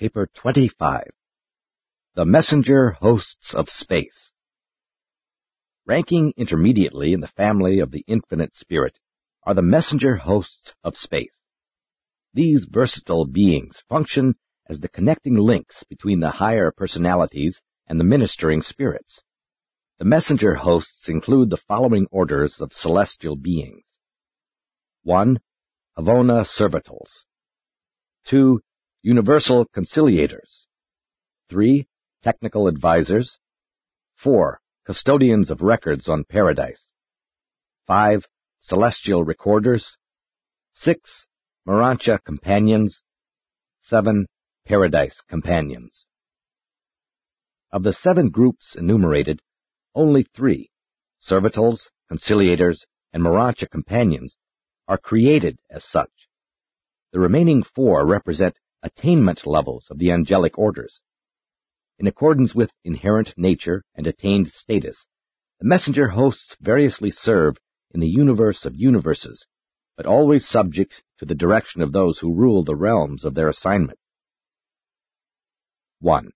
Paper 25. The Messenger Hosts of Space. Ranking intermediately in the family of the infinite spirit are the messenger hosts of space. These versatile beings function as the connecting links between the higher personalities and the ministering spirits. The messenger hosts include the following orders of celestial beings. 1. Havona Servitals. 2. Universal Conciliators. 3. Technical Advisors. 4. Custodians of Records on Paradise. 5. Celestial Recorders. 6. Morontia Companions. 7. Paradise Companions. Of the seven groups enumerated, only three, Servitals, Conciliators, and Morontia Companions, are created as such. The remaining four represent attainment levels of the angelic orders. In accordance with inherent nature and attained status, the messenger hosts variously serve in the universe of universes, but always subject to the direction of those who rule the realms of their assignment. 1.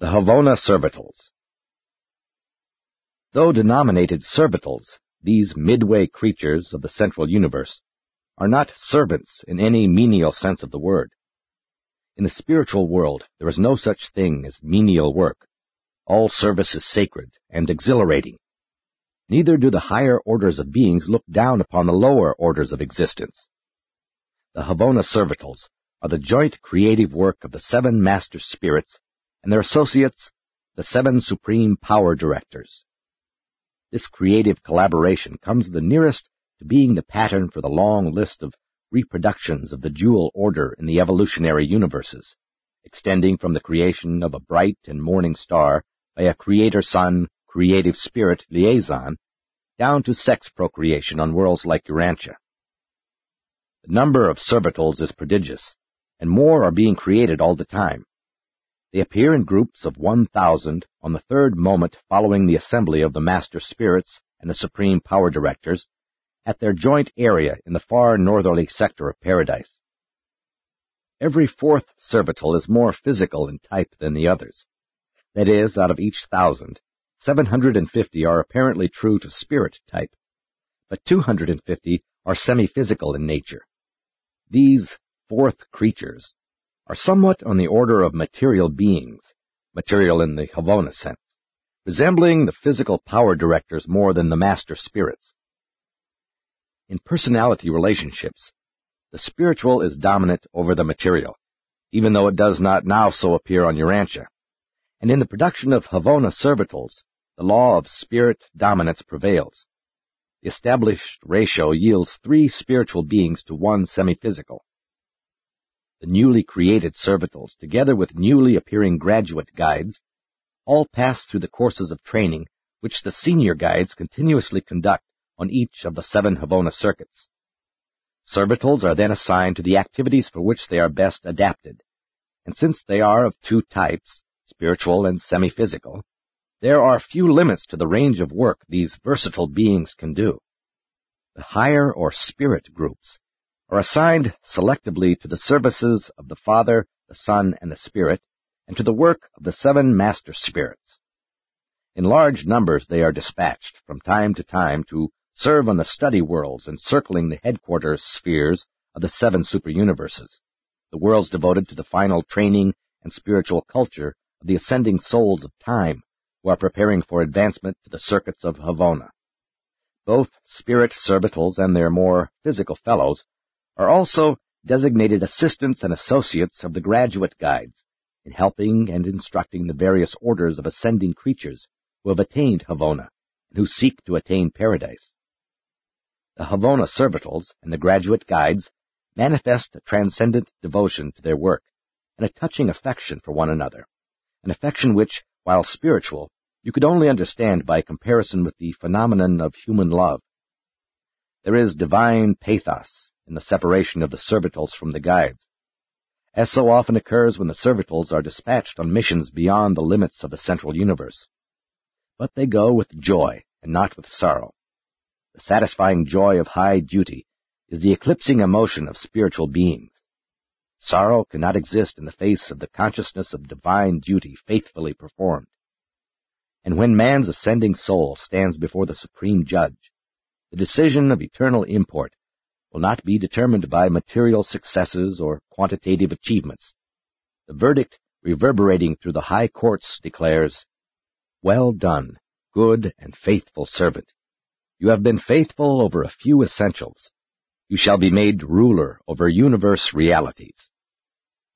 The Havona Servitals Though denominated servitals, these midway creatures of the central universe are not servants in any menial sense of the word. In the spiritual world, there is no such thing as menial work. All service is sacred and exhilarating. Neither do the higher orders of beings look down upon the lower orders of existence. The Havona Servitals are the joint creative work of the seven master spirits and their associates, the seven supreme power directors. This creative collaboration comes the nearest to being the pattern for the long list of reproductions of the dual order in the evolutionary universes, extending from the creation of a bright and morning star by a creator son creative spirit liaison, down to sex procreation on worlds like Urantia. The number of servitals is prodigious, and more are being created all the time. They appear in groups of 1,000 on the third moment following the assembly of the Master Spirits and the Supreme Power Directors at their joint area in the far northerly sector of paradise. Every fourth servital is more physical in type than the others. That is, out of each thousand, 750 are apparently true to spirit type, but 250 are semi-physical in nature. These fourth creatures are somewhat on the order of material beings, material in the Havona sense, resembling the physical power directors more than the master spirits. In personality relationships, the spiritual is dominant over the material, even though it does not now so appear on Urantia. And in the production of Havona servitals, the law of spirit dominance prevails. The established ratio yields three spiritual beings to one semi-physical. The newly created servitals, together with newly appearing graduate guides, all pass through the courses of training which the senior guides continuously conduct on each of the seven Havona circuits. Servitals are then assigned to the activities for which they are best adapted, and since they are of two types, spiritual and semi-physical, there are few limits to the range of work these versatile beings can do. The higher or spirit groups are assigned selectively to the services of the Father, the Son, and the Spirit, and to the work of the seven master spirits. In large numbers they are dispatched from time to time to serve on the study worlds encircling the headquarters spheres of the seven super universes, the worlds devoted to the final training and spiritual culture of the ascending souls of time who are preparing for advancement to the circuits of Havona. Both spirit servitals and their more physical fellows are also designated assistants and associates of the graduate guides in helping and instructing the various orders of ascending creatures who have attained Havona and who seek to attain paradise. The Havona servitals and the graduate guides manifest a transcendent devotion to their work and a touching affection for one another, an affection which, while spiritual, you could only understand by comparison with the phenomenon of human love. There is divine pathos in the separation of the servitals from the guides, as so often occurs when the servitals are dispatched on missions beyond the limits of the central universe. But they go with joy and not with sorrow. The satisfying joy of high duty is the eclipsing emotion of spiritual beings. Sorrow cannot exist in the face of the consciousness of divine duty faithfully performed. And when man's ascending soul stands before the Supreme Judge, the decision of eternal import will not be determined by material successes or quantitative achievements. The verdict reverberating through the high courts declares, Well done, good and faithful servant. You have been faithful over a few essentials. You shall be made ruler over universe realities.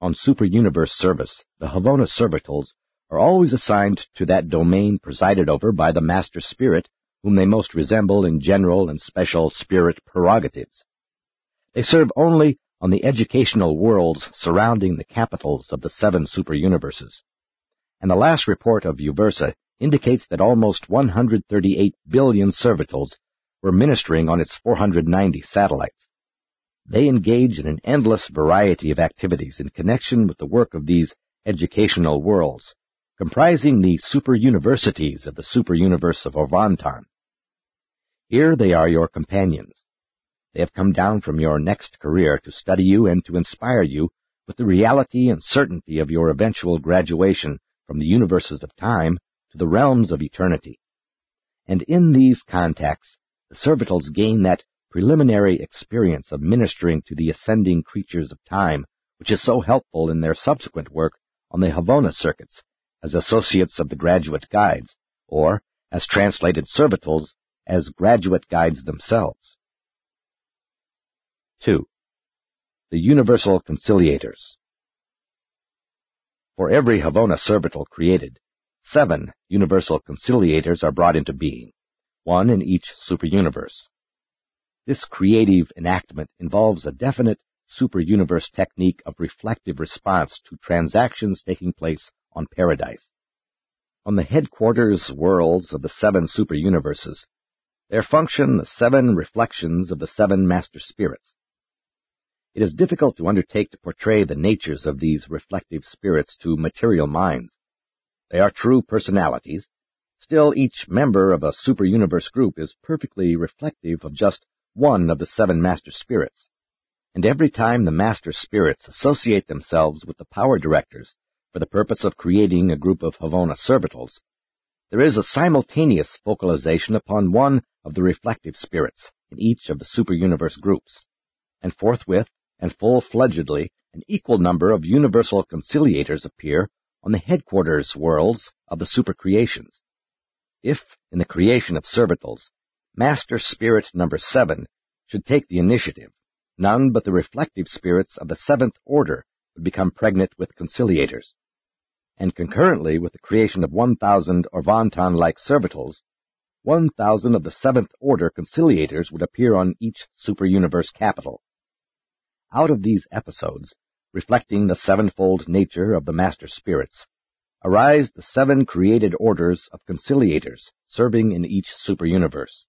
On super-universe service, the Havona servitals are always assigned to that domain presided over by the Master Spirit, whom they most resemble in general and special spirit prerogatives. They serve only on the educational worlds surrounding the capitals of the seven super-universes. And the last report of Uversa indicates that almost 138 billion servitals were ministering on its 490 satellites. They engage in an endless variety of activities in connection with the work of these educational worlds, comprising the super universities of the super universe of Orvonton. Here they are your companions. They have come down from your next career to study you and to inspire you with the reality and certainty of your eventual graduation from the universes of time to the realms of eternity. And in these contacts, the servitals gain that preliminary experience of ministering to the ascending creatures of time, which is so helpful in their subsequent work on the Havona circuits as associates of the graduate guides, or as translated servitals as graduate guides themselves. 2. The Universal Conciliators For every Havona servital created, Seven universal conciliators are brought into being, one in each superuniverse. This creative enactment involves a definite superuniverse technique of reflective response to transactions taking place on Paradise. On the headquarters worlds of the seven superuniverses, there function the seven reflections of the seven master spirits. It is difficult to undertake to portray the natures of these reflective spirits to material minds. They are true personalities. Still, each member of a super-universe group is perfectly reflective of just one of the seven master spirits. And every time the master spirits associate themselves with the power directors for the purpose of creating a group of Havona servitals, there is a simultaneous focalization upon one of the reflective spirits in each of the super-universe groups, and forthwith and full-fledgedly an equal number of universal conciliators appear on the headquarters worlds of the supercreations. If, in the creation of servitals, Master Spirit number seven should take the initiative, none but the reflective spirits of the seventh order would become pregnant with conciliators. And concurrently with the creation of 1,000 Orvonton-like servitals, 1,000 of the seventh order conciliators would appear on each super-universe capital. Out of these episodes, reflecting the sevenfold nature of the master spirits, arise the seven created orders of conciliators serving in each superuniverse.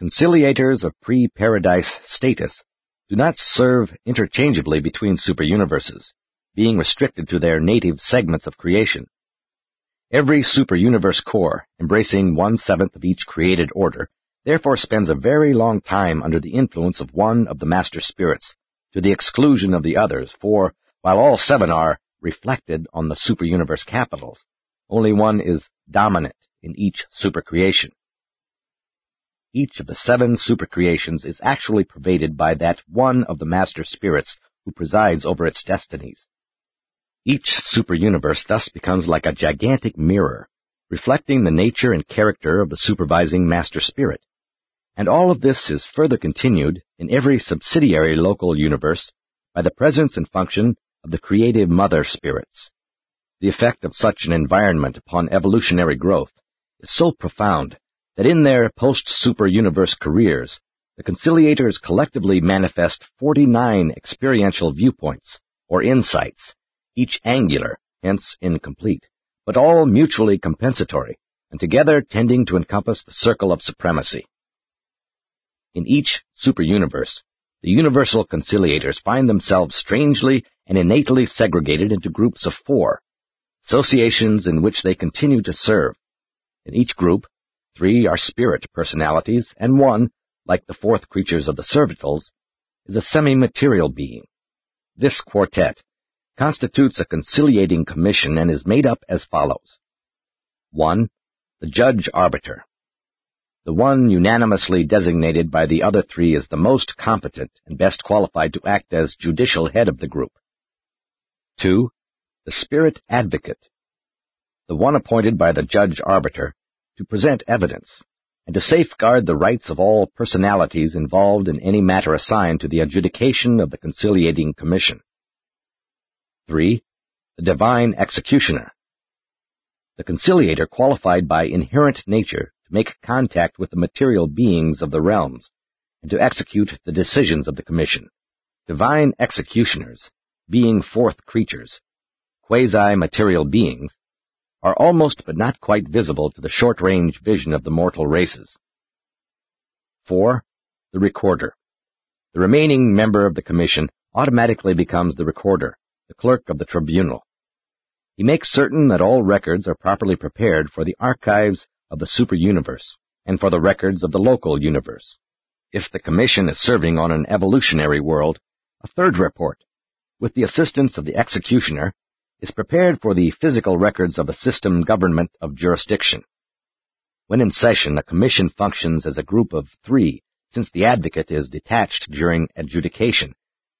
Conciliators of pre-paradise status do not serve interchangeably between superuniverses, being restricted to their native segments of creation. Every superuniverse core, embracing one-seventh of each created order, therefore spends a very long time under the influence of one of the master spirits, to the exclusion of the others, for while all seven are reflected on the superuniverse capitals, only one is dominant in each supercreation. Each of the seven supercreations is actually pervaded by that one of the master spirits who presides over its destinies. Each superuniverse thus becomes like a gigantic mirror, reflecting the nature and character of the supervising master spirit. And all of this is further continued in every subsidiary local universe by the presence and function of the creative mother spirits. The effect of such an environment upon evolutionary growth is so profound that in their post-super universe careers, the conciliators collectively manifest 49 experiential viewpoints, or insights, each angular, hence incomplete, but all mutually compensatory, and together tending to encompass the circle of supremacy. In each superuniverse, the universal conciliators find themselves strangely and innately segregated into groups of four, associations in which they continue to serve. In each group, three are spirit personalities, and one, like the fourth creatures of the servitals, is a semi-material being. This quartet constitutes a conciliating commission and is made up as follows. 1. The Judge Arbiter. The one unanimously designated by the other three is the most competent and best qualified to act as judicial head of the group. 2. The Spirit Advocate. The one appointed by the Judge Arbiter to present evidence and to safeguard the rights of all personalities involved in any matter assigned to the adjudication of the conciliating commission. 3. The divine executioner. The conciliator qualified by inherent nature make contact with the material beings of the realms and to execute the decisions of the commission. Divine executioners, being fourth creatures, quasi-material beings, are almost but not quite visible to the short-range vision of the mortal races. 4. The Recorder. The remaining member of the Commission automatically becomes the Recorder, the clerk of the tribunal. He makes certain that all records are properly prepared for the archives of the super-universe and for the records of the local universe. If the Commission is serving on an evolutionary world, a third report, with the assistance of the executioner, is prepared for the physical records of a system government of jurisdiction. When in session, a commission functions as a group of three, since the advocate is detached during adjudication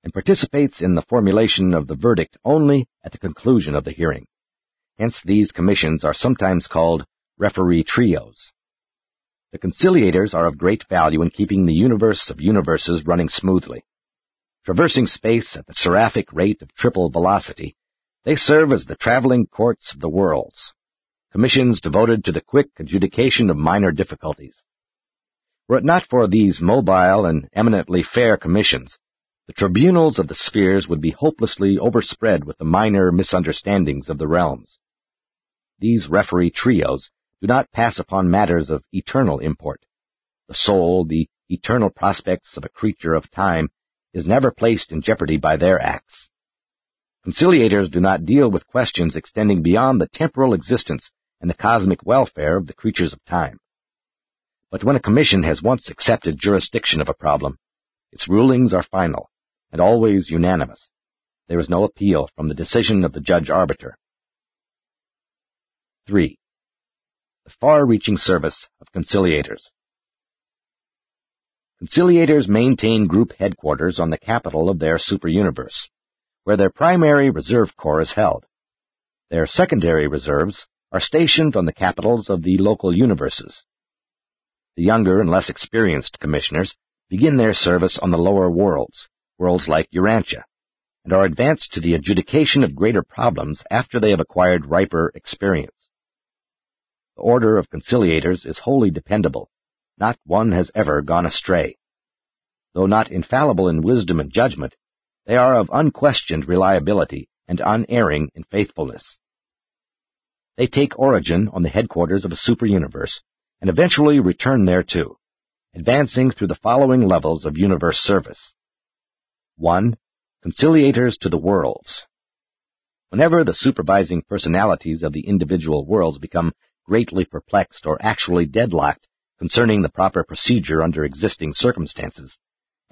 and participates in the formulation of the verdict only at the conclusion of the hearing. Hence, these commissions are sometimes called referee trios. The conciliators are of great value in keeping the universe of universes running smoothly. Traversing space at the seraphic rate of triple velocity, they serve as the traveling courts of the worlds, commissions devoted to the quick adjudication of minor difficulties. Were it not for these mobile and eminently fair commissions, the tribunals of the spheres would be hopelessly overspread with the minor misunderstandings of the realms. These referee trios do not pass upon matters of eternal import. The soul, the eternal prospects of a creature of time, is never placed in jeopardy by their acts. Conciliators do not deal with questions extending beyond the temporal existence and the cosmic welfare of the creatures of time. But when a commission has once accepted jurisdiction of a problem, its rulings are final and always unanimous. There is no appeal from the decision of the judge arbiter. 3. The far-reaching service of conciliators. Conciliators maintain group headquarters on the capital of their superuniverse where their primary reserve corps is held. Their secondary reserves are stationed on the capitals of the local universes. The younger and less experienced commissioners begin their service on the lower worlds, worlds like Urantia, and are advanced to the adjudication of greater problems after they have acquired riper experience. The order of conciliators is wholly dependable. Not one has ever gone astray. Though not infallible in wisdom and judgment, they are of unquestioned reliability and unerring in faithfulness. They take origin on the headquarters of a super-universe and eventually return thereto, advancing through the following levels of universe service. 1. Conciliators to the worlds. Whenever the supervising personalities of the individual worlds become greatly perplexed or actually deadlocked concerning the proper procedure under existing circumstances,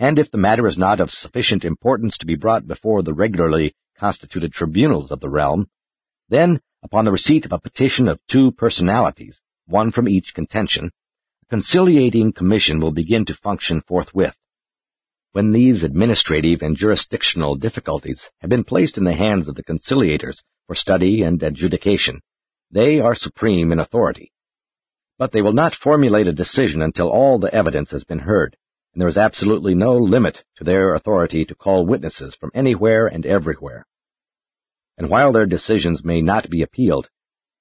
and if the matter is not of sufficient importance to be brought before the regularly constituted tribunals of the realm, then, upon the receipt of a petition of two personalities, one from each contention, a conciliating commission will begin to function forthwith. When these administrative and jurisdictional difficulties have been placed in the hands of the conciliators for study and adjudication, they are supreme in authority. But they will not formulate a decision until all the evidence has been heard and there is absolutely no limit to their authority to call witnesses from anywhere and everywhere. And while their decisions may not be appealed,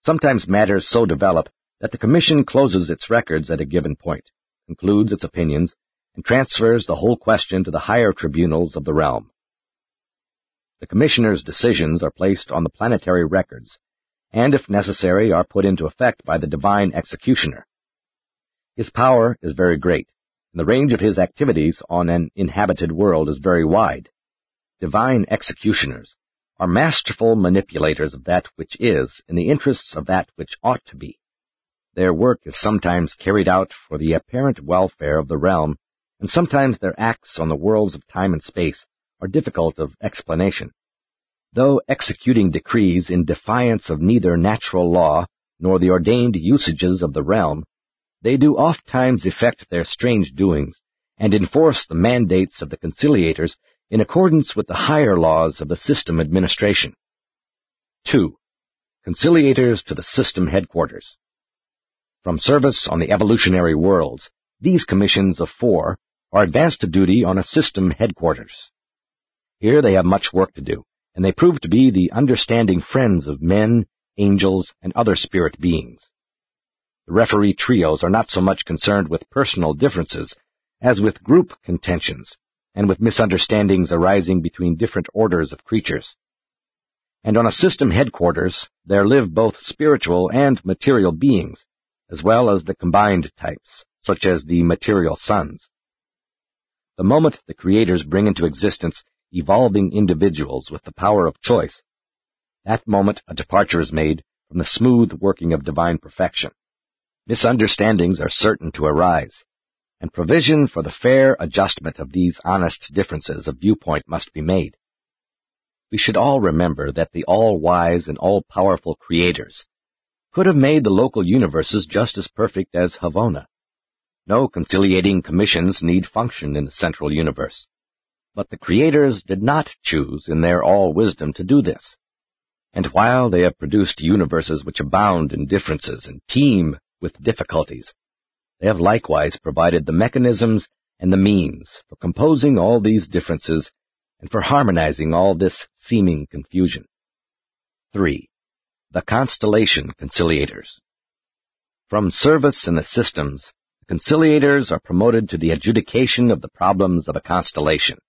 sometimes matters so develop that the Commission closes its records at a given point, concludes its opinions, and transfers the whole question to the higher tribunals of the realm. The Commissioner's decisions are placed on the planetary records, and if necessary are put into effect by the divine executioner. His power is very great, and the range of his activities on an inhabited world is very wide. Divine executioners are masterful manipulators of that which is in the interests of that which ought to be. Their work is sometimes carried out for the apparent welfare of the realm, and sometimes their acts on the worlds of time and space are difficult of explanation. Though executing decrees in defiance of neither natural law nor the ordained usages of the realm, they do oft times effect their strange doings, and enforce the mandates of the conciliators in accordance with the higher laws of the system administration. 2. Conciliators to the system headquarters. From service on the evolutionary worlds, these commissions of four are advanced to duty on a system headquarters. Here they have much work to do, and they prove to be the understanding friends of men, angels, and other spirit beings. The referee trios are not so much concerned with personal differences as with group contentions and with misunderstandings arising between different orders of creatures. And on a system headquarters, there live both spiritual and material beings, as well as the combined types, such as the material sons. The moment the creators bring into existence evolving individuals with the power of choice, that moment a departure is made from the smooth working of divine perfection. Misunderstandings are certain to arise, and provision for the fair adjustment of these honest differences of viewpoint must be made. We should all remember that the all-wise and all-powerful creators could have made the local universes just as perfect as Havona. No conciliating commissions need function in the central universe. But the creators did not choose in their all-wisdom to do this. And while they have produced universes which abound in differences and teem with difficulties, they have likewise provided the mechanisms and the means for composing all these differences and for harmonizing all this seeming confusion. 3. The Constellation Conciliators From service in the systems, the conciliators are promoted to the adjudication of the problems of a constellation,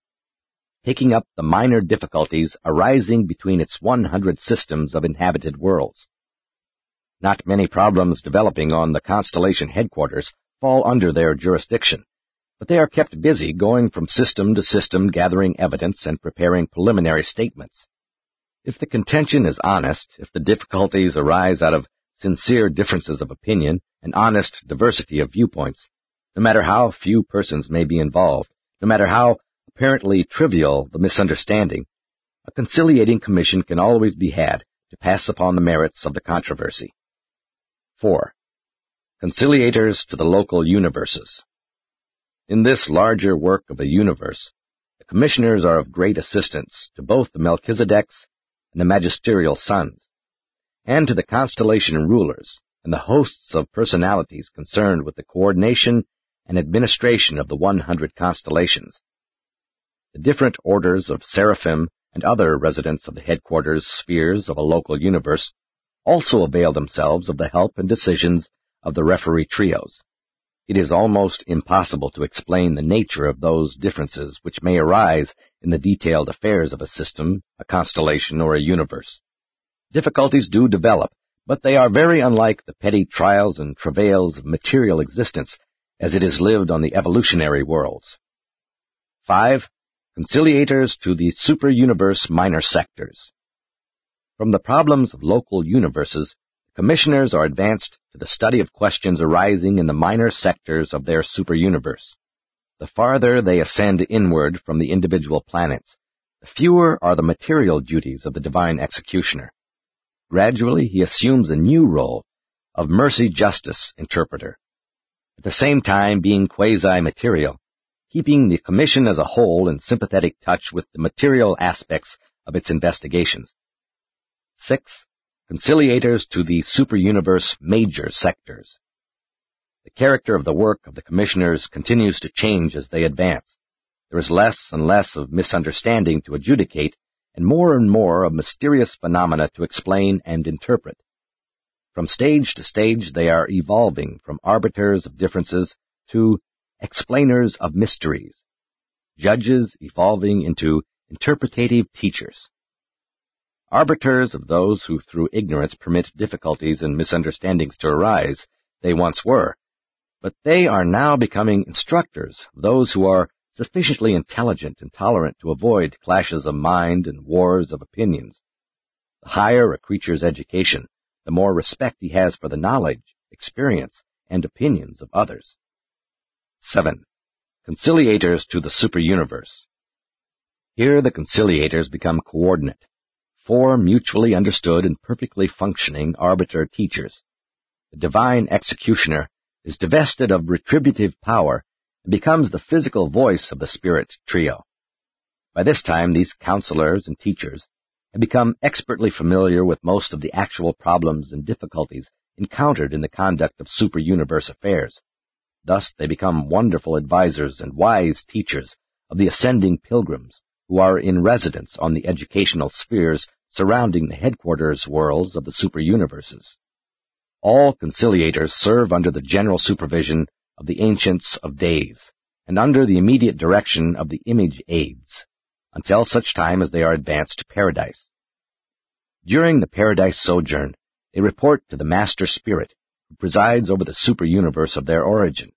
taking up the minor difficulties arising between its 100 systems of inhabited worlds. Not many problems developing on the constellation headquarters fall under their jurisdiction, but they are kept busy going from system to system gathering evidence and preparing preliminary statements. If the contention is honest, if the difficulties arise out of sincere differences of opinion and honest diversity of viewpoints, no matter how few persons may be involved, no matter how apparently trivial the misunderstanding, a conciliating commission can always be had to pass upon the merits of the controversy. 4. Conciliators to the local universes. In this larger work of the universe, the commissioners are of great assistance to both the Melchizedeks and the magisterial sons, and to the constellation rulers and the hosts of personalities concerned with the coordination and administration of the 100 constellations. The different orders of seraphim and other residents of the headquarters spheres of a local universe also avail themselves of the help and decisions of the referee trios. It is almost impossible to explain the nature of those differences which may arise in the detailed affairs of a system, a constellation, or a universe. Difficulties do develop, but they are very unlike the petty trials and travails of material existence as it is lived on the evolutionary worlds. 5. Conciliators to the super-universe minor sectors. From the problems of local universes, commissioners are advanced to the study of questions arising in the minor sectors of their superuniverse. The farther they ascend inward from the individual planets, the fewer are the material duties of the divine executioner. Gradually, he assumes a new role of mercy-justice interpreter, at the same time being quasi-material, keeping the commission as a whole in sympathetic touch with the material aspects of its investigations. 6 conciliators to the superuniverse major sectors. The character of the work of the commissioners continues to change as they advance. There is less and less of misunderstanding to adjudicate, and more and more of mysterious phenomena to explain and interpret. From stage to stage they are evolving from arbiters of differences to explainers of mysteries, judges evolving into interpretative teachers arbiters of those who through ignorance permit difficulties and misunderstandings to arise, they once were, but they are now becoming instructors of those who are sufficiently intelligent and tolerant to avoid clashes of mind and wars of opinions. The higher a creature's education, the more respect he has for the knowledge, experience, and opinions of others. 7. Conciliators to the superuniverse. Here the conciliators become coordinate, four mutually understood and perfectly functioning arbiter teachers. The divine executioner is divested of retributive power and becomes the physical voice of the spirit trio. By this time, these counselors and teachers have become expertly familiar with most of the actual problems and difficulties encountered in the conduct of super-universe affairs. Thus, they become wonderful advisers and wise teachers of the ascending pilgrims who are in residence on the educational spheres surrounding the headquarters worlds of the super-universes. All conciliators serve under the general supervision of the Ancients of Days, and under the immediate direction of the Image Aids, until such time as they are advanced to paradise. During the paradise sojourn, they report to the Master Spirit, presides over the super-universe of their origin.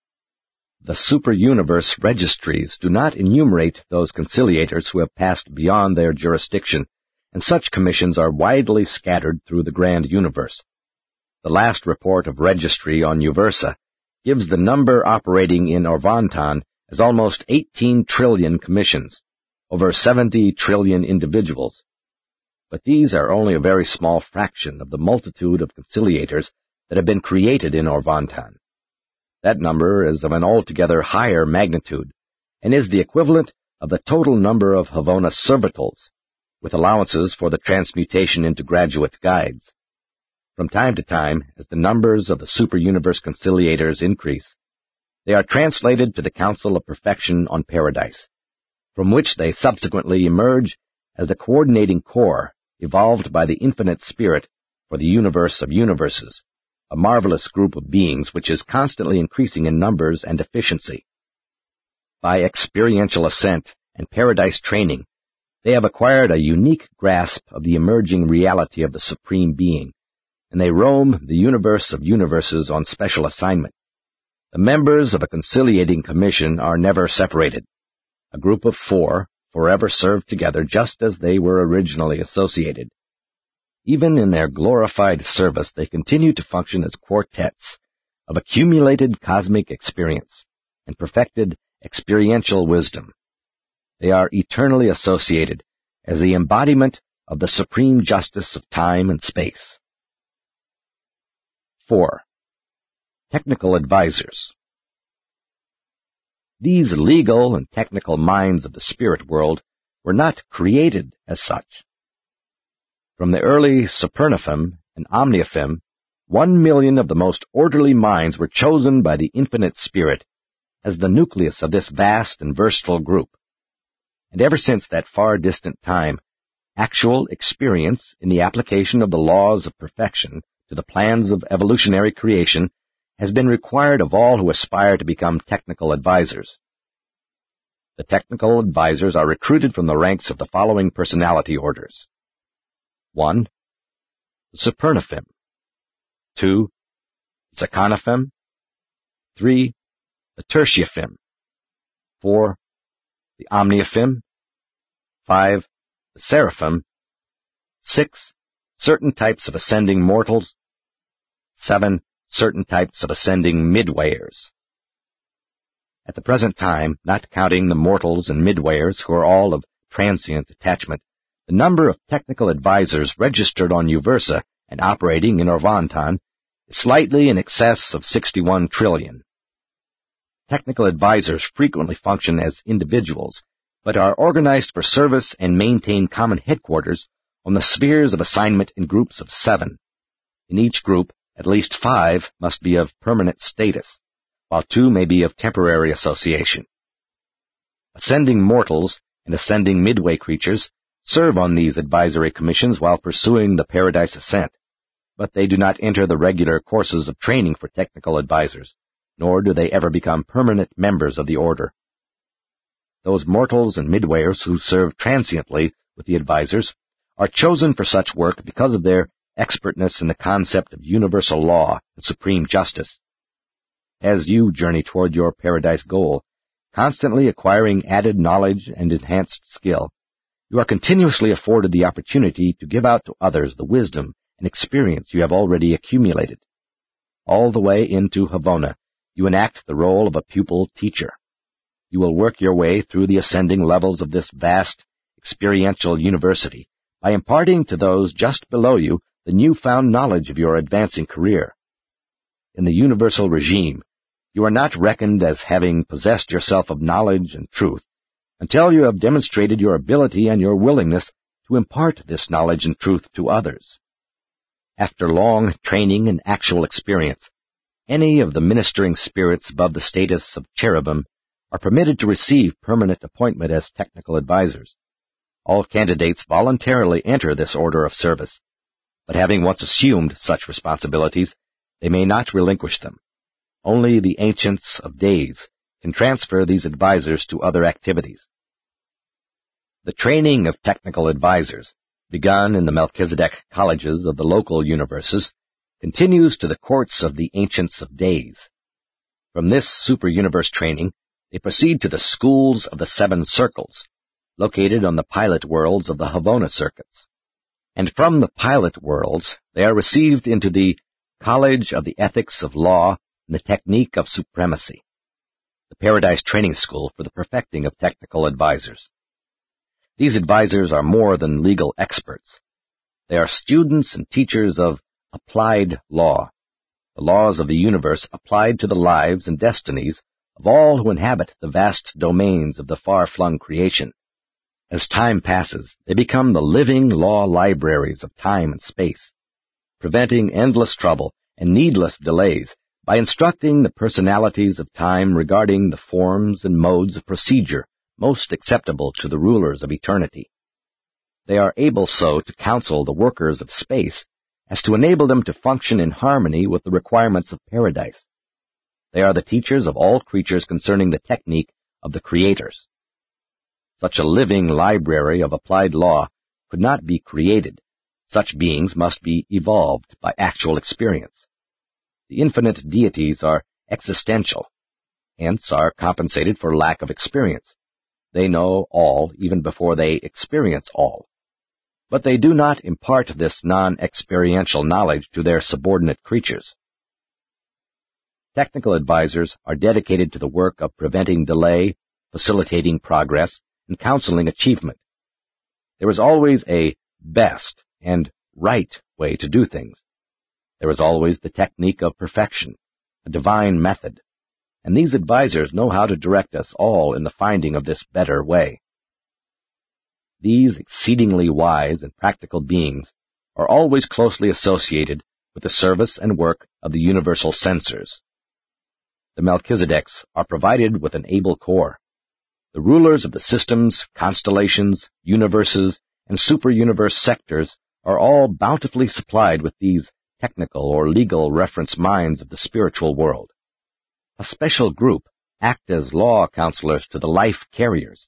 The super-universe registries do not enumerate those conciliators who have passed beyond their jurisdiction, and such commissions are widely scattered through the grand universe. The last report of registry on Uversa gives the number operating in Orvonton as almost 18 trillion commissions, over 70 trillion individuals. But these are only a very small fraction of the multitude of conciliators that have been created in Orvonton. That number is of an altogether higher magnitude, and is the equivalent of the total number of Havona servitals, with allowances for the transmutation into graduate guides. From time to time, as the numbers of the super-universe conciliators increase, they are translated to the Council of Perfection on Paradise, from which they subsequently emerge as the coordinating core evolved by the infinite spirit for the universe of universes, a marvelous group of beings which is constantly increasing in numbers and efficiency. By experiential ascent and paradise training, they have acquired a unique grasp of the emerging reality of the Supreme Being, and they roam the universe of universes on special assignment. The members of a conciliating commission are never separated. A group of four forever serve together just as they were originally associated. Even in their glorified service, they continue to function as quartets of accumulated cosmic experience and perfected experiential wisdom. They are eternally associated as the embodiment of the supreme justice of time and space. 4. Technical Advisors These legal and technical minds of the spirit world were not created as such. From the early Supernaphim and Omniaphim, one million of the most orderly minds were chosen by the infinite spirit as the nucleus of this vast and versatile group. And ever since that far distant time, actual experience in the application of the laws of perfection to the plans of evolutionary creation has been required of all who aspire to become technical advisors. The technical advisors are recruited from the ranks of the following personality orders. 1. The Supernaphim. 2. The Seconaphim. 3. The Tertiaphim. 4. The Omniaphim. 5. The Seraphim. 6 certain types of ascending mortals. 7. Certain types of ascending midwayers. At the present time, not counting the mortals and midwayers who are all of transient attachment, the number of technical advisors registered on Uversa and operating in Orvonton is slightly in excess of 61 trillion. Technical advisors frequently function as individuals, but are organized for service and maintain common headquarters on the spheres of assignment in groups of seven. In each group, at least five must be of permanent status, while two may be of temporary association. Ascending mortals and ascending midway creatures serve on these advisory commissions while pursuing the paradise ascent, but they do not enter the regular courses of training for technical advisors, nor do they ever become permanent members of the order. Those mortals and midwayers who serve transiently with the advisors are chosen for such work because of their expertness in the concept of universal law and supreme justice. As you journey toward your paradise goal, constantly acquiring added knowledge and enhanced skill, you are continuously afforded the opportunity to give out to others the wisdom and experience you have already accumulated. All the way into Havona, you enact the role of a pupil teacher. You will work your way through the ascending levels of this vast experiential university by imparting to those just below you the newfound knowledge of your advancing career. In the universal regime, you are not reckoned as having possessed yourself of knowledge and truth until you have demonstrated your ability and your willingness to impart this knowledge and truth to others. After long training and actual experience, any of the ministering spirits above the status of cherubim are permitted to receive permanent appointment as technical advisors. All candidates voluntarily enter this order of service, but having once assumed such responsibilities, they may not relinquish them. Only the ancients of days can transfer these advisors to other activities. The training of technical advisors, begun in the Melchizedek colleges of the local universes, continues to the courts of the ancients of days. From this super-universe training, they proceed to the schools of the seven circles, located on the pilot worlds of the Havona circuits. And from the pilot worlds, they are received into the College of the Ethics of Law and the Technique of Supremacy, the Paradise Training School for the perfecting of technical advisors. These advisors are more than legal experts. They are students and teachers of applied law, the laws of the universe applied to the lives and destinies of all who inhabit the vast domains of the far-flung creation. As time passes, they become the living law libraries of time and space, preventing endless trouble and needless delays by instructing the personalities of time regarding the forms and modes of procedure most acceptable to the rulers of eternity. They are able so to counsel the workers of space as to enable them to function in harmony with the requirements of paradise. They are the teachers of all creatures concerning the technique of the creators. Such a living library of applied law could not be created. Such beings must be evolved by actual experience. The infinite deities are existential, hence are compensated for lack of experience. They know all even before they experience all. But they do not impart this non-experiential knowledge to their subordinate creatures. Technical advisors are dedicated to the work of preventing delay, facilitating progress, and counseling achievement. There is always a best and right way to do things. There is always the technique of perfection, a divine method, and these advisors know how to direct us all in the finding of this better way. These exceedingly wise and practical beings are always closely associated with the service and work of the universal censors, the Melchizedeks are provided with an able corps. The rulers of the systems, constellations, universes, and super-universe sectors are all bountifully supplied with these technical or legal reference minds of the spiritual world. A special group act as law counselors to the life carriers,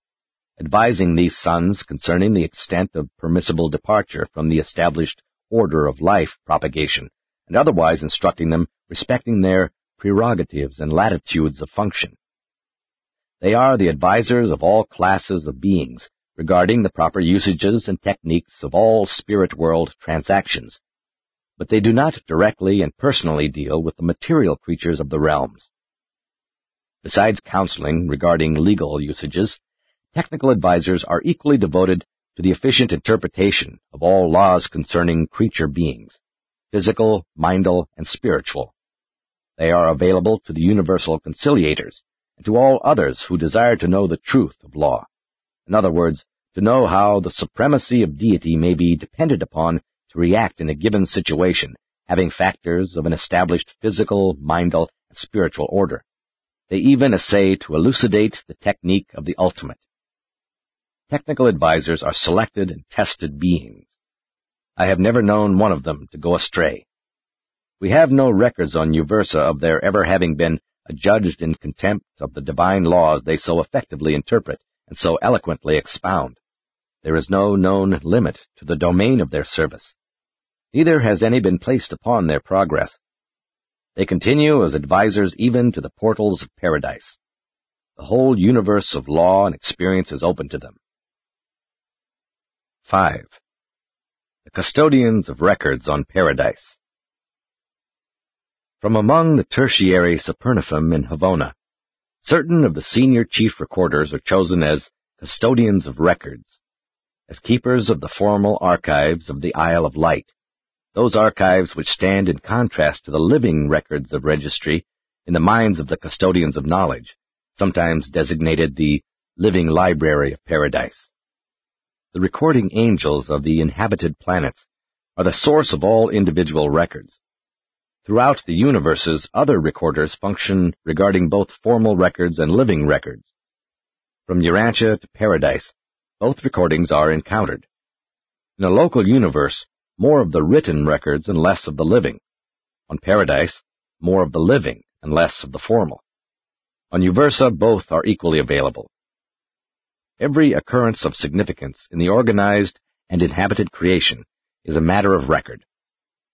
advising these sons concerning the extent of permissible departure from the established order of life propagation, and otherwise instructing them respecting their prerogatives, and latitudes of function. They are the advisors of all classes of beings regarding the proper usages and techniques of all spirit world transactions, but they do not directly and personally deal with the material creatures of the realms. Besides counseling regarding legal usages, technical advisors are equally devoted to the efficient interpretation of all laws concerning creature beings, physical, mindal, and spiritual, they are available to the universal conciliators and to all others who desire to know the truth of law. In other words, to know how the supremacy of deity may be depended upon to react in a given situation, having factors of an established physical, mindal, and spiritual order. They even essay to elucidate the technique of the ultimate. Technical advisors are selected and tested beings. I have never known one of them to go astray. We have no records on Uversa of their ever having been adjudged in contempt of the divine laws they so effectively interpret and so eloquently expound. There is no known limit to the domain of their service. Neither has any been placed upon their progress. They continue as advisers even to the portals of paradise. The whole universe of law and experience is open to them. 5. The custodians of records on paradise. From among the tertiary Supernaphim in Havona, certain of the senior chief recorders are chosen as custodians of records. as keepers of the formal archives of the Isle of Light, those archives which stand in contrast to the living records of registry in the minds of the custodians of knowledge, sometimes designated the living library of paradise. The recording angels of the inhabited planets are the source of all individual records. Throughout the universes, other recorders function regarding both formal records and living records. From Urantia to Paradise, both recordings are encountered. In a local universe, more of the written records and less of the living. On Paradise, more of the living and less of the formal. On Uversa, both are equally available. Every occurrence of significance in the organized and inhabited creation is a matter of record.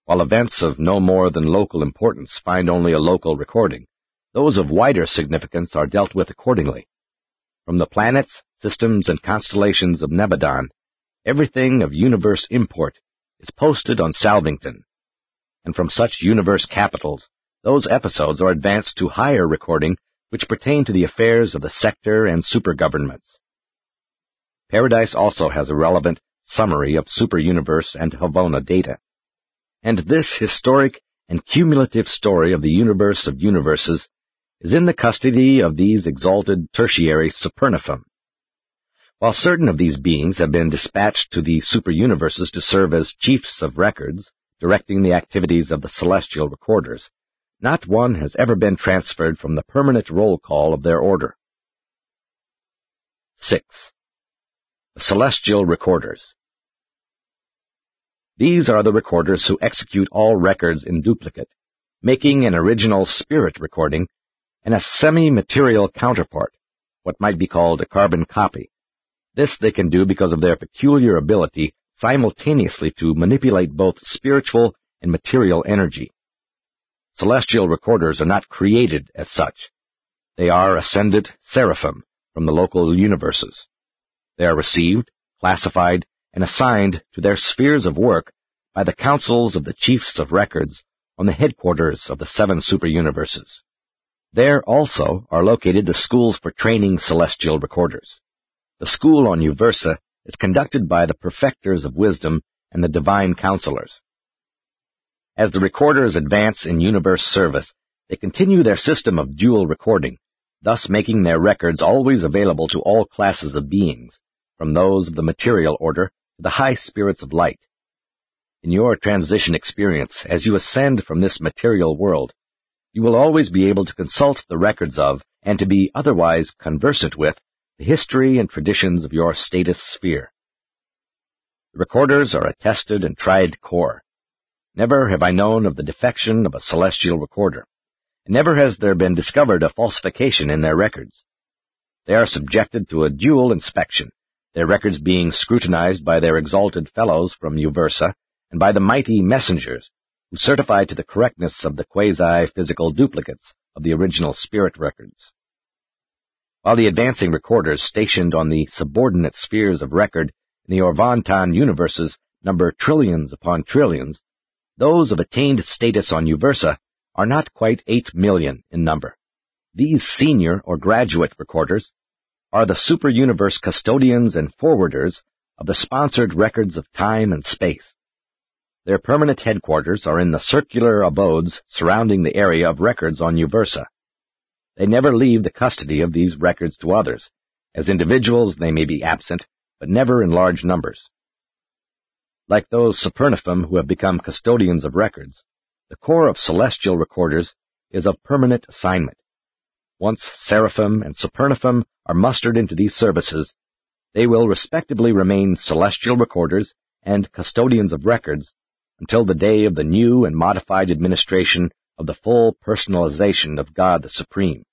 While events of no more than local importance find only a local recording, those of wider significance are dealt with accordingly. From the planets, systems, and constellations of Nebadon, everything of universe import is posted on Salvington. And from such universe capitals, those episodes are advanced to higher recording which pertain to the affairs of the sector and supergovernments. Paradise also has a relevant summary of super-universe and Havona data. And this historic and cumulative story of the universe of universes is in the custody of these exalted tertiary Supernaphim. While certain of these beings have been dispatched to the super-universes to serve as chiefs of records, directing the activities of the celestial recorders, not one has ever been transferred from the permanent roll call of their order. 6. The Celestial Recorders These are the recorders who execute all records in duplicate, making an original spirit recording and a semi-material counterpart, what might be called a carbon copy. This they can do because of their peculiar ability simultaneously to manipulate both spiritual and material energy. Celestial recorders are not created as such. They are ascendant seraphim from the local universes. They are received, classified, and assigned to their spheres of work by the councils of the chiefs of records on the headquarters of the seven superuniverses. There also are located the schools for training celestial recorders. The school on Uversa is conducted by the perfecters of wisdom and the divine counselors. As the recorders advance in universe service, they continue their system of dual recording, thus making their records always available to all classes of beings, from those of the material order to the high spirits of light. In your transition experience, as you ascend from this material world, you will always be able to consult the records of, and to be otherwise conversant with, the history and traditions of your status sphere. The recorders are a tested and tried corps, Never have I known of the defection of a celestial recorder, and never has there been discovered a falsification in their records. They are subjected to a dual inspection, their records being scrutinized by their exalted fellows from Uversa and by the mighty messengers who certify to the correctness of the quasi-physical duplicates of the original spirit records. While the advancing recorders stationed on the subordinate spheres of record in the Orvonton universes number trillions upon trillions, those of attained status on Uversa are not quite 8 million in number. These senior or graduate recorders are the super-universe custodians and forwarders of the sponsored records of time and space. Their permanent headquarters are in the circular abodes surrounding the area of records on Uversa. They never leave the custody of these records to others. As individuals, they may be absent, but never in large numbers. Like those Supernaphim who have become custodians of records, the corps of celestial recorders is of permanent assignment. Once Seraphim and Supernaphim are mustered into these services, they will respectively remain celestial recorders and custodians of records until the day of the new and modified administration of the full personalization of God the Supreme.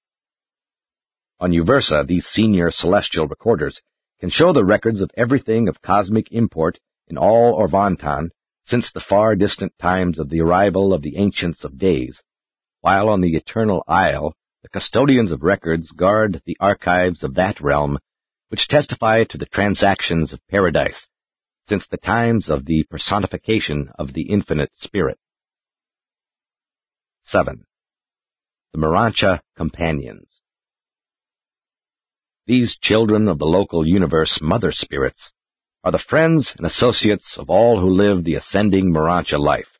On Uversa, these senior celestial recorders can show the records of everything of cosmic import in all Orvonton since the far distant times of the arrival of the Ancients of Days, while on the Eternal Isle the custodians of records guard the archives of that realm which testify to the transactions of paradise since the times of the personification of the infinite spirit. 7. The Morontia Companions These children of the local universe mother spirits are the friends and associates of all who live the ascending Morontia life.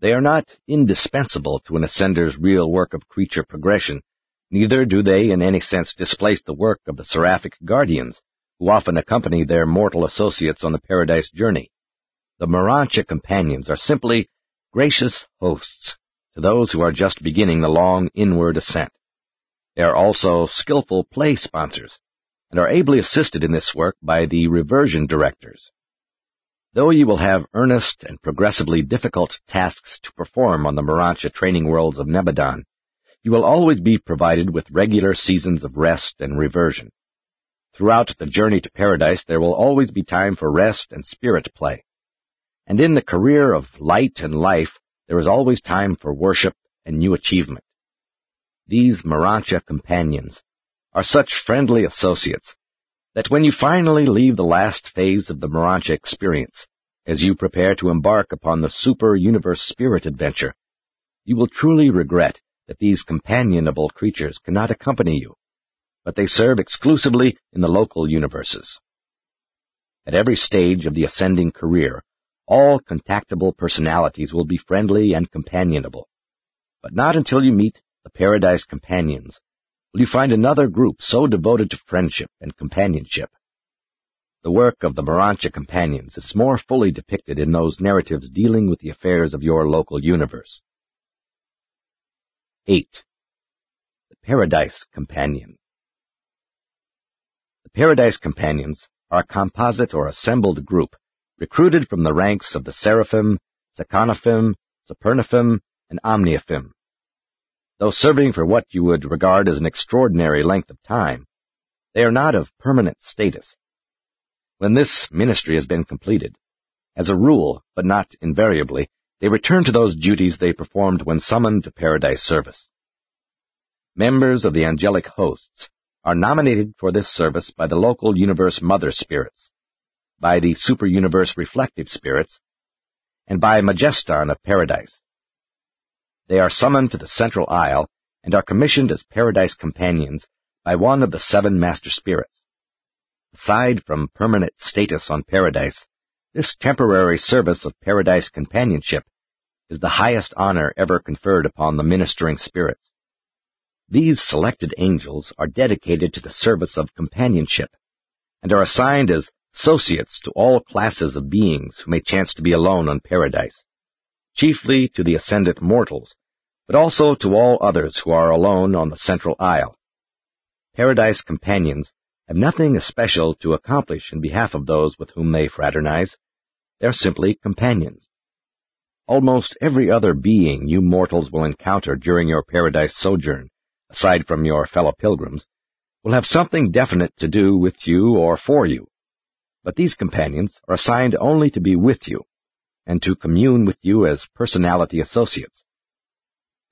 They are not indispensable to an ascender's real work of creature progression, neither do they in any sense displace the work of the seraphic guardians, who often accompany their mortal associates on the paradise journey. The Morontia companions are simply gracious hosts those who are just beginning the long inward ascent. They are also skillful play sponsors, and are ably assisted in this work by the reversion directors. Though you will have earnest and progressively difficult tasks to perform on the Morontia training worlds of Nebadon, you will always be provided with regular seasons of rest and reversion. Throughout the journey to paradise, there will always be time for rest and spirit play. And in the career of light and life, there is always time for worship and new achievement. These Morontia companions are such friendly associates that when you finally leave the last phase of the Morontia experience, as you prepare to embark upon the super-universe spirit adventure, you will truly regret that these companionable creatures cannot accompany you, but they serve exclusively in the local universes. At every stage of the ascending career, all contactable personalities will be friendly and companionable, but not until you meet the Paradise Companions will you find another group so devoted to friendship and companionship. The work of the Morontia Companions is more fully depicted in those narratives dealing with the affairs of your local universe. 8. The Paradise Companion The Paradise Companions are a composite or assembled group recruited from the ranks of the Seraphim, Seconaphim, Supernaphim, and Omniaphim, Though serving for what you would regard as an extraordinary length of time, they are not of permanent status. When this ministry has been completed, as a rule, but not invariably, they return to those duties they performed when summoned to paradise service. Members of the angelic hosts are nominated for this service by the local universe mother spirits, by the super-universe reflective spirits, and by Majeston of paradise. They are summoned to the central Isle and are commissioned as paradise companions by one of the seven master spirits. Aside from permanent status on paradise, this temporary service of paradise companionship is the highest honor ever conferred upon the ministering spirits. These selected angels are dedicated to the service of companionship and are assigned as associates to all classes of beings who may chance to be alone on paradise, chiefly to the ascendant mortals but also to all others who are alone on the central Isle. Paradise companions have nothing especial to accomplish in behalf of those with whom they fraternize. They are simply companions. Almost every other being you mortals will encounter during your paradise sojourn, aside from your fellow pilgrims, will have something definite to do with you or for you. But these companions are assigned only to be with you, and to commune with you as personality associates.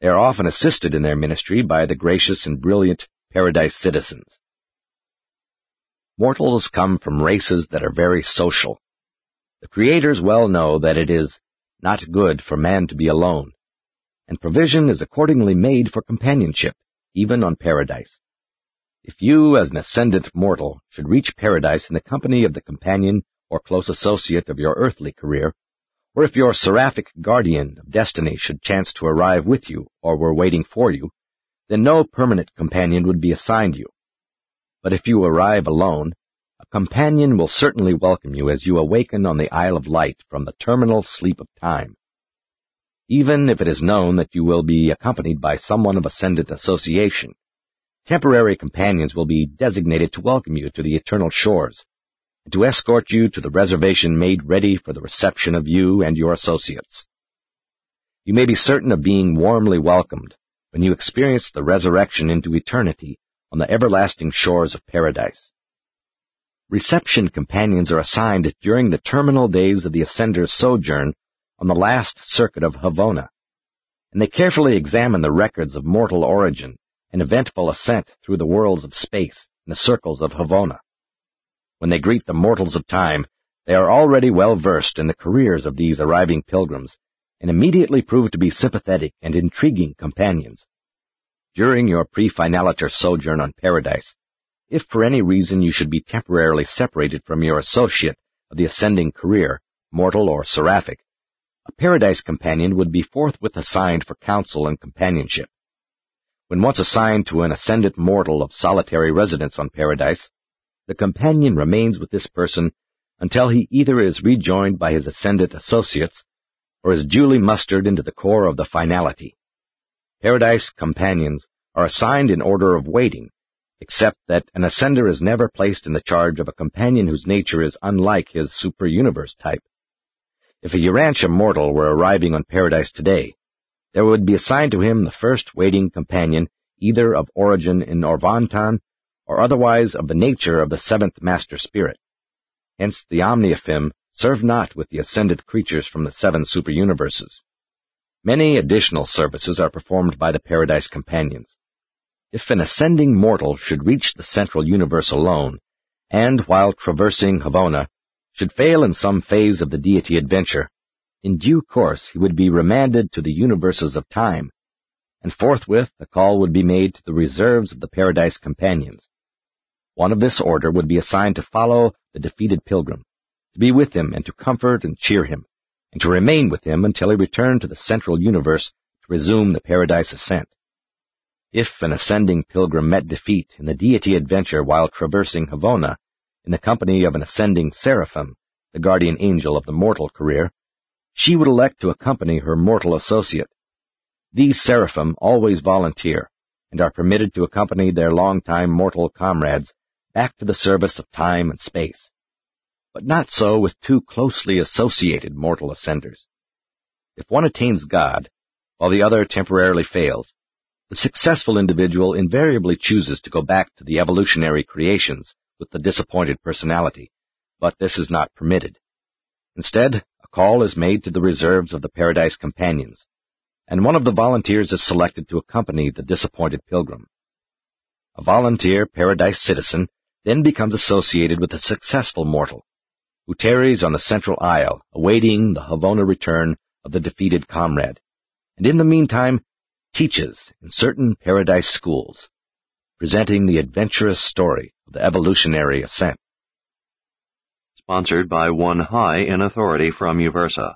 They are often assisted in their ministry by the gracious and brilliant paradise citizens. Mortals come from races that are very social. The creators well know that it is not good for man to be alone, and provision is accordingly made for companionship, even on paradise. If you, as an ascendant mortal, should reach paradise in the company of the companion or close associate of your earthly career, or if your seraphic guardian of destiny should chance to arrive with you or were waiting for you, then no permanent companion would be assigned you. But if you arrive alone, a companion will certainly welcome you as you awaken on the Isle of Light from the terminal sleep of time. Even if it is known that you will be accompanied by someone of ascendant association, temporary companions will be designated to welcome you to the eternal shores and to escort you to the reservation made ready for the reception of you and your associates. You may be certain of being warmly welcomed when you experience the resurrection into eternity on the everlasting shores of paradise. Reception companions are assigned during the terminal days of the Ascender's sojourn on the last circuit of Havona, and they carefully examine the records of mortal origin and eventful ascent through the worlds of space and the circles of Havona. When they greet the mortals of time, they are already well versed in the careers of these arriving pilgrims, and immediately prove to be sympathetic and intriguing companions. During your pre-finaliter sojourn on Paradise, if for any reason you should be temporarily separated from your associate of the ascending career, mortal or seraphic, a paradise companion would be forthwith assigned for counsel and companionship. When once assigned to an ascendant mortal of solitary residence on paradise, the companion remains with this person until he either is rejoined by his ascendant associates or is duly mustered into the corps of the finality. Paradise companions are assigned in order of waiting, except that an ascender is never placed in the charge of a companion whose nature is unlike his super-universe type. If a Urantia mortal were arriving on Paradise today, there would be assigned to him the first waiting companion either of origin in Orvonton or otherwise of the nature of the seventh master spirit. Hence the Omniaphim serve not with the ascended creatures from the seven super-universes. Many additional services are performed by the Paradise Companions. If an ascending mortal should reach the central universe alone, and while traversing Havona, should fail in some phase of the deity adventure, in due course he would be remanded to the universes of time, and forthwith a call would be made to the reserves of the Paradise Companions. One of this order would be assigned to follow the defeated pilgrim, to be with him and to comfort and cheer him, and to remain with him until he returned to the central universe to resume the paradise ascent. If an ascending pilgrim met defeat in the deity adventure while traversing Havona, in the company of an ascending seraphim, the guardian angel of the mortal career, she would elect to accompany her mortal associate. These seraphim always volunteer, and are permitted to accompany their long-time mortal comrades back to the service of time and space but not so with two closely associated mortal ascenders. If one attains God, while the other temporarily fails, the successful individual invariably chooses to go back to the evolutionary creations with the disappointed personality, but this is not permitted. Instead, call is made to the reserves of the Paradise Companions, and one of the volunteers is selected to accompany the disappointed pilgrim. A volunteer Paradise citizen then becomes associated with a successful mortal, who tarries on the central Isle, awaiting the Havona return of the defeated comrade, and in the meantime teaches in certain paradise schools, presenting the adventurous story of the evolutionary ascent. Sponsored by One High in Authority from Uversa.